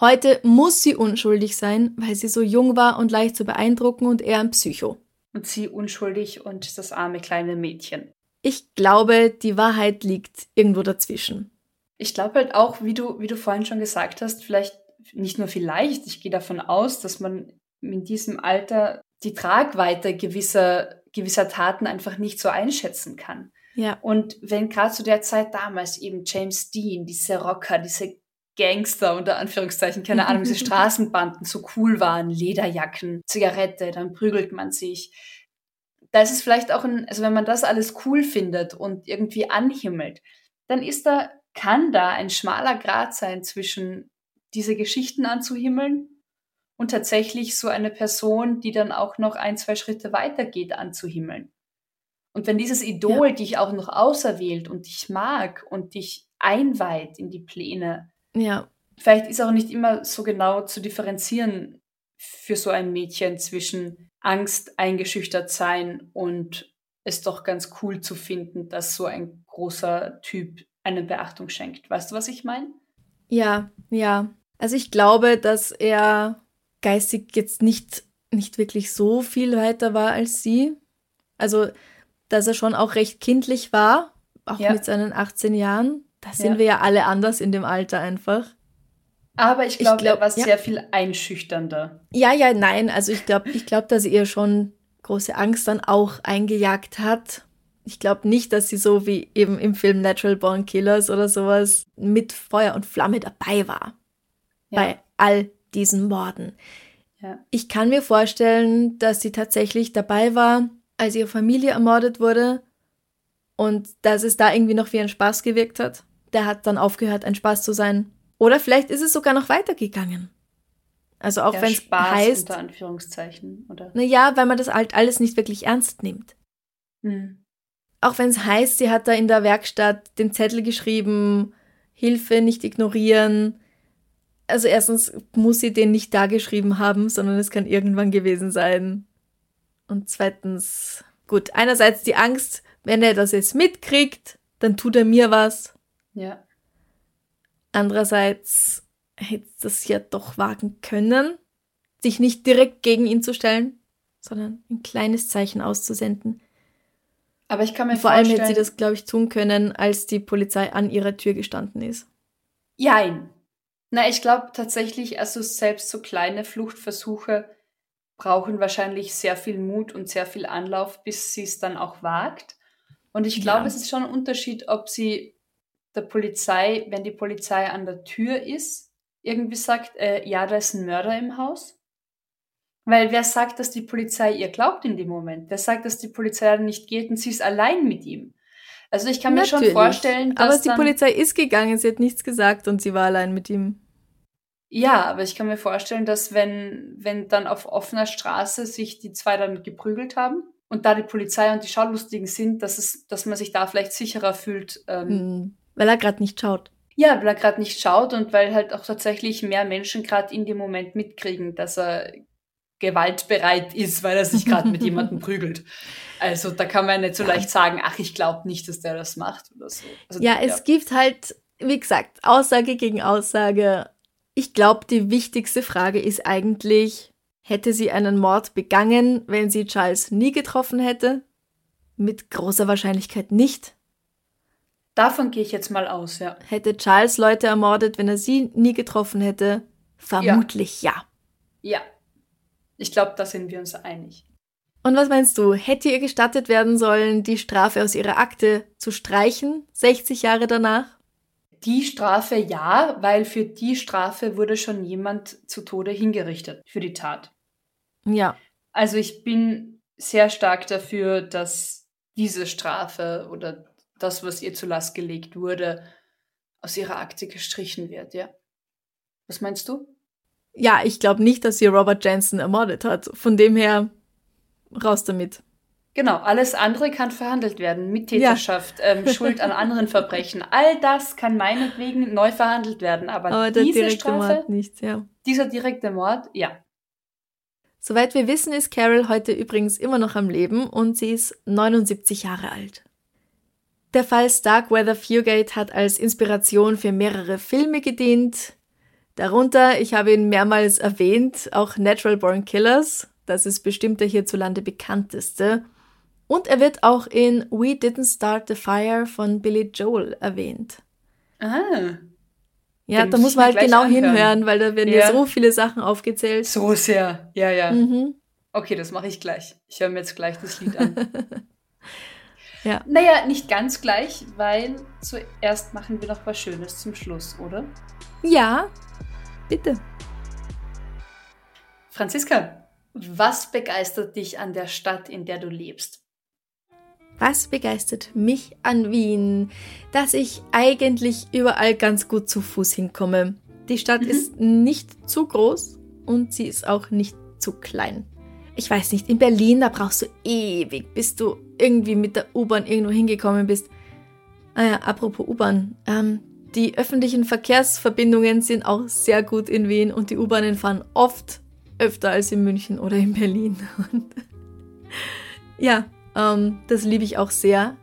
Heute muss sie unschuldig sein, weil sie so jung war und leicht zu beeindrucken und eher ein Psycho. Und sie unschuldig und das arme kleine Mädchen. Ich glaube, die Wahrheit liegt irgendwo dazwischen. Ich glaube halt auch, wie du, wie du vorhin schon gesagt hast, vielleicht nicht nur vielleicht, ich gehe davon aus, dass man in diesem Alter die Tragweite gewisser, gewisser Taten einfach nicht so einschätzen kann. Ja. Und wenn gerade zu der Zeit damals eben James Dean, diese Rocker, diese Gangster unter Anführungszeichen, keine Ahnung, diese (laughs) Straßenbanden so cool waren, Lederjacken, Zigarette, dann prügelt man sich. Da ist es vielleicht auch ein, also wenn man das alles cool findet und irgendwie anhimmelt, dann ist da, kann da ein schmaler Grad sein zwischen diese Geschichten anzuhimmeln und tatsächlich so eine Person, die dann auch noch ein, zwei Schritte weitergeht, anzuhimmeln. Und wenn dieses Idol ja. dich auch noch auserwählt und dich mag und dich einweiht in die Pläne, ja. Vielleicht ist auch nicht immer so genau zu differenzieren für so ein Mädchen zwischen Angst, eingeschüchtert sein und es doch ganz cool zu finden, dass so ein großer Typ eine Beachtung schenkt. Weißt du, was ich meine? Ja, ja. Also ich glaube, dass er geistig jetzt nicht, nicht wirklich so viel weiter war als sie. Also, dass er schon auch recht kindlich war, auch ja. mit seinen 18 Jahren. Da sind ja. wir ja alle anders in dem Alter einfach. Aber ich glaube, glaub, er war ja. sehr viel einschüchternder. Ja, ja, nein. Also ich glaube, ich glaube, dass ihr schon große Angst dann auch eingejagt hat. Ich glaube nicht, dass sie so wie eben im Film Natural Born Killers oder sowas mit Feuer und Flamme dabei war. Ja. Bei all diesen Morden. Ja. Ich kann mir vorstellen, dass sie tatsächlich dabei war, als ihre Familie ermordet wurde und dass es da irgendwie noch wie ein Spaß gewirkt hat der hat dann aufgehört, ein Spaß zu sein. Oder vielleicht ist es sogar noch weitergegangen. Also auch wenn es heißt. Unter Anführungszeichen, oder? Naja, weil man das halt alles nicht wirklich ernst nimmt. Hm. Auch wenn es heißt, sie hat da in der Werkstatt den Zettel geschrieben, Hilfe nicht ignorieren. Also erstens muss sie den nicht da geschrieben haben, sondern es kann irgendwann gewesen sein. Und zweitens, gut, einerseits die Angst, wenn er das jetzt mitkriegt, dann tut er mir was. Ja. Andererseits hätte es ja doch wagen können, sich nicht direkt gegen ihn zu stellen, sondern ein kleines Zeichen auszusenden. Aber ich kann mir Vor allem hätte sie das, glaube ich, tun können, als die Polizei an ihrer Tür gestanden ist. Jein. Na, ich glaube tatsächlich, also selbst so kleine Fluchtversuche brauchen wahrscheinlich sehr viel Mut und sehr viel Anlauf, bis sie es dann auch wagt. Und ich glaube, ja. es ist schon ein Unterschied, ob sie der Polizei, wenn die Polizei an der Tür ist, irgendwie sagt, äh, ja, da ist ein Mörder im Haus? Weil wer sagt, dass die Polizei ihr glaubt in dem Moment? Wer sagt, dass die Polizei nicht geht und sie ist allein mit ihm? Also ich kann mir Natürlich. schon vorstellen, dass. Aber die Polizei ist gegangen, sie hat nichts gesagt und sie war allein mit ihm. Ja, aber ich kann mir vorstellen, dass wenn, wenn dann auf offener Straße sich die zwei dann geprügelt haben und da die Polizei und die Schaulustigen sind, dass es, dass man sich da vielleicht sicherer fühlt. Ähm, hm. Weil er gerade nicht schaut. Ja, weil er gerade nicht schaut und weil halt auch tatsächlich mehr Menschen gerade in dem Moment mitkriegen, dass er gewaltbereit ist, weil er sich gerade mit (laughs) jemandem prügelt. Also da kann man nicht so leicht sagen, ach, ich glaube nicht, dass der das macht oder so. Also, ja, es ja. gibt halt, wie gesagt, Aussage gegen Aussage. Ich glaube, die wichtigste Frage ist eigentlich, hätte sie einen Mord begangen, wenn sie Charles nie getroffen hätte? Mit großer Wahrscheinlichkeit nicht. Davon gehe ich jetzt mal aus, ja. Hätte Charles Leute ermordet, wenn er sie nie getroffen hätte? Vermutlich ja. Ja. ja. Ich glaube, da sind wir uns einig. Und was meinst du? Hätte ihr gestattet werden sollen, die Strafe aus ihrer Akte zu streichen, 60 Jahre danach? Die Strafe ja, weil für die Strafe wurde schon jemand zu Tode hingerichtet für die Tat. Ja. Also ich bin sehr stark dafür, dass diese Strafe oder das, was ihr zur Last gelegt wurde, aus ihrer Akte gestrichen wird, ja. Was meinst du? Ja, ich glaube nicht, dass sie Robert Jensen ermordet hat. Von dem her raus damit. Genau, alles andere kann verhandelt werden. Mittäterschaft, ja. ähm, Schuld an anderen Verbrechen. All das kann meinetwegen neu verhandelt werden. Aber, aber der diese direkte Strafe, Mord nicht, ja. Dieser direkte Mord, ja. Soweit wir wissen, ist Carol heute übrigens immer noch am Leben und sie ist 79 Jahre alt. Der Fall Starkweather Fugate hat als Inspiration für mehrere Filme gedient. Darunter, ich habe ihn mehrmals erwähnt, auch Natural Born Killers. Das ist bestimmt der hierzulande bekannteste. Und er wird auch in We Didn't Start the Fire von Billy Joel erwähnt. Ah. Ja, da muss man halt genau anhören. hinhören, weil da werden ja. ja so viele Sachen aufgezählt. So sehr, ja, ja. Mhm. Okay, das mache ich gleich. Ich höre mir jetzt gleich das Lied an. (laughs) Ja. Naja, nicht ganz gleich, weil zuerst machen wir noch was Schönes zum Schluss, oder? Ja, bitte. Franziska, was begeistert dich an der Stadt, in der du lebst? Was begeistert mich an Wien? Dass ich eigentlich überall ganz gut zu Fuß hinkomme. Die Stadt mhm. ist nicht zu groß und sie ist auch nicht zu klein ich weiß nicht, in Berlin, da brauchst du ewig, bis du irgendwie mit der U-Bahn irgendwo hingekommen bist. Ah ja, apropos U-Bahn. Ähm, die öffentlichen Verkehrsverbindungen sind auch sehr gut in Wien und die U-Bahnen fahren oft öfter als in München oder in Berlin. (laughs) ja, ähm, das liebe ich auch sehr.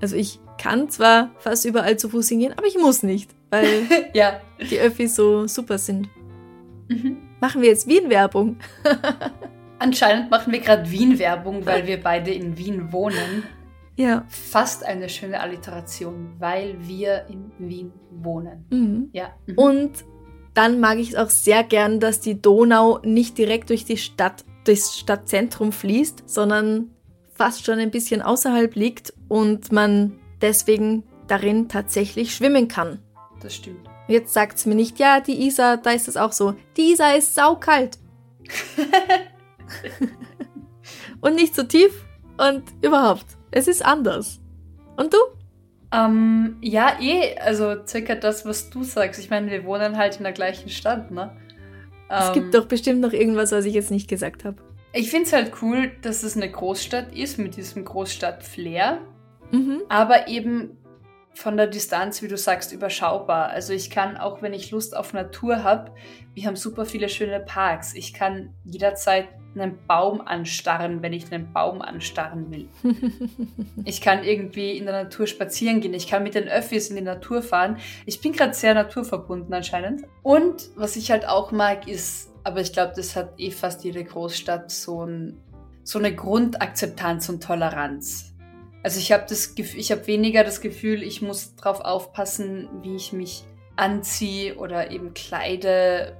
Also ich kann zwar fast überall zu Fuß hingehen, aber ich muss nicht, weil (laughs) ja. die Öffis so super sind. Mhm. Machen wir jetzt Wien-Werbung. (laughs) Anscheinend machen wir gerade Wien-Werbung, weil wir beide in Wien wohnen. Ja. Fast eine schöne Alliteration, weil wir in Wien wohnen. Mhm. Ja. Mhm. Und dann mag ich es auch sehr gern, dass die Donau nicht direkt durch die Stadt, durchs Stadtzentrum fließt, sondern fast schon ein bisschen außerhalb liegt und man deswegen darin tatsächlich schwimmen kann. Das stimmt. Jetzt sagt es mir nicht, ja, die Isar, da ist es auch so. Die Isar ist saukalt. (laughs) (laughs) und nicht so tief und überhaupt. Es ist anders. Und du? Ähm, ja, eh, also circa das, was du sagst. Ich meine, wir wohnen halt in der gleichen Stadt, ne? Es ähm, gibt doch bestimmt noch irgendwas, was ich jetzt nicht gesagt habe. Ich finde es halt cool, dass es eine Großstadt ist mit diesem Großstadt-Flair, mhm. aber eben von der Distanz, wie du sagst, überschaubar. Also ich kann, auch wenn ich Lust auf Natur habe, wir haben super viele schöne Parks. Ich kann jederzeit einen Baum anstarren, wenn ich einen Baum anstarren will. (laughs) ich kann irgendwie in der Natur spazieren gehen. Ich kann mit den Öffis in die Natur fahren. Ich bin gerade sehr naturverbunden anscheinend. Und was ich halt auch mag, ist, aber ich glaube, das hat eh fast jede Großstadt so, ein, so eine Grundakzeptanz und Toleranz. Also ich habe das ich habe weniger das Gefühl, ich muss drauf aufpassen, wie ich mich anziehe oder eben kleide,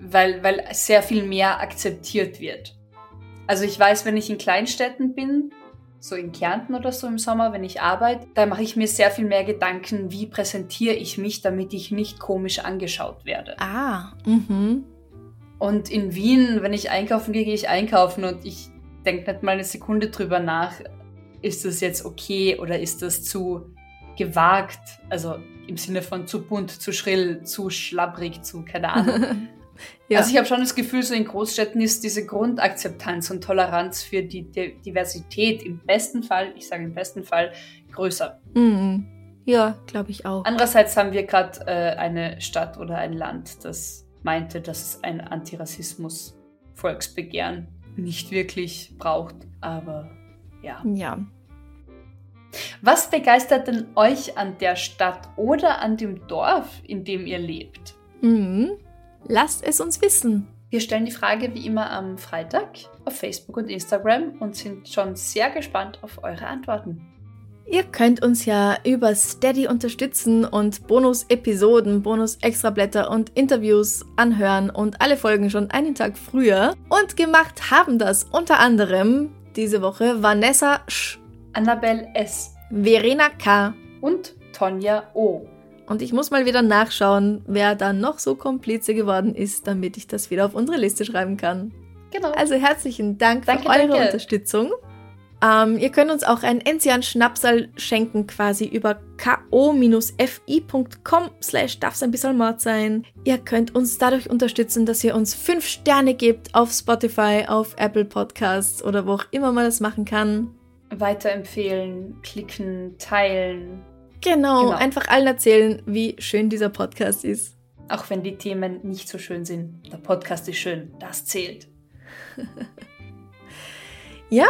weil, weil sehr viel mehr akzeptiert wird. Also ich weiß, wenn ich in Kleinstädten bin, so in Kärnten oder so im Sommer, wenn ich arbeite, da mache ich mir sehr viel mehr Gedanken, wie präsentiere ich mich, damit ich nicht komisch angeschaut werde. Ah, mhm. Und in Wien, wenn ich einkaufen gehe, gehe ich einkaufen und ich denke nicht mal eine Sekunde drüber nach, ist das jetzt okay oder ist das zu gewagt? Also im Sinne von zu bunt, zu schrill, zu schlabbrig, zu keine Ahnung. (laughs) Ja. Also ich habe schon das Gefühl, so in Großstädten ist diese Grundakzeptanz und Toleranz für die Diversität im besten Fall, ich sage im besten Fall, größer. Mhm. Ja, glaube ich auch. Andererseits haben wir gerade äh, eine Stadt oder ein Land, das meinte, dass es ein Antirassismus-Volksbegehren nicht wirklich braucht, aber ja. Ja. Was begeistert denn euch an der Stadt oder an dem Dorf, in dem ihr lebt? Mhm. Lasst es uns wissen. Wir stellen die Frage wie immer am Freitag auf Facebook und Instagram und sind schon sehr gespannt auf eure Antworten. Ihr könnt uns ja über Steady unterstützen und Bonus-Episoden, Bonus-Extrablätter und Interviews anhören und alle Folgen schon einen Tag früher. Und gemacht haben das unter anderem diese Woche Vanessa Sch, Annabelle S, Verena K und Tonja O. Und ich muss mal wieder nachschauen, wer dann noch so Komplize geworden ist, damit ich das wieder auf unsere Liste schreiben kann. Genau. Also herzlichen Dank Danke, für eure danke. Unterstützung. Ähm, ihr könnt uns auch einen Enzian Schnapsal schenken, quasi über ko-fi.com slash darf's ein bisschen Mord sein. Ihr könnt uns dadurch unterstützen, dass ihr uns fünf Sterne gebt auf Spotify, auf Apple Podcasts oder wo auch immer man das machen kann. Weiterempfehlen, klicken, teilen. Genau, Genau. einfach allen erzählen, wie schön dieser Podcast ist. Auch wenn die Themen nicht so schön sind. Der Podcast ist schön. Das zählt. (laughs) Ja,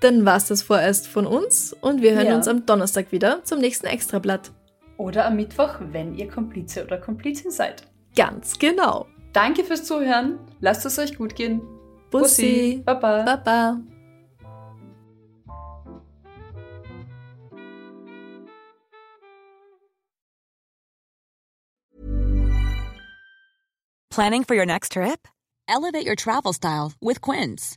dann war's das vorerst von uns und wir hören Ja. uns am Donnerstag wieder zum nächsten Extrablatt. Oder am Mittwoch, wenn ihr Komplize oder Komplizin seid. Ganz genau. Danke fürs Zuhören. Lasst es euch gut gehen. Bussi. Baba. Baba. Planning for your next trip? Elevate your travel style with Quince.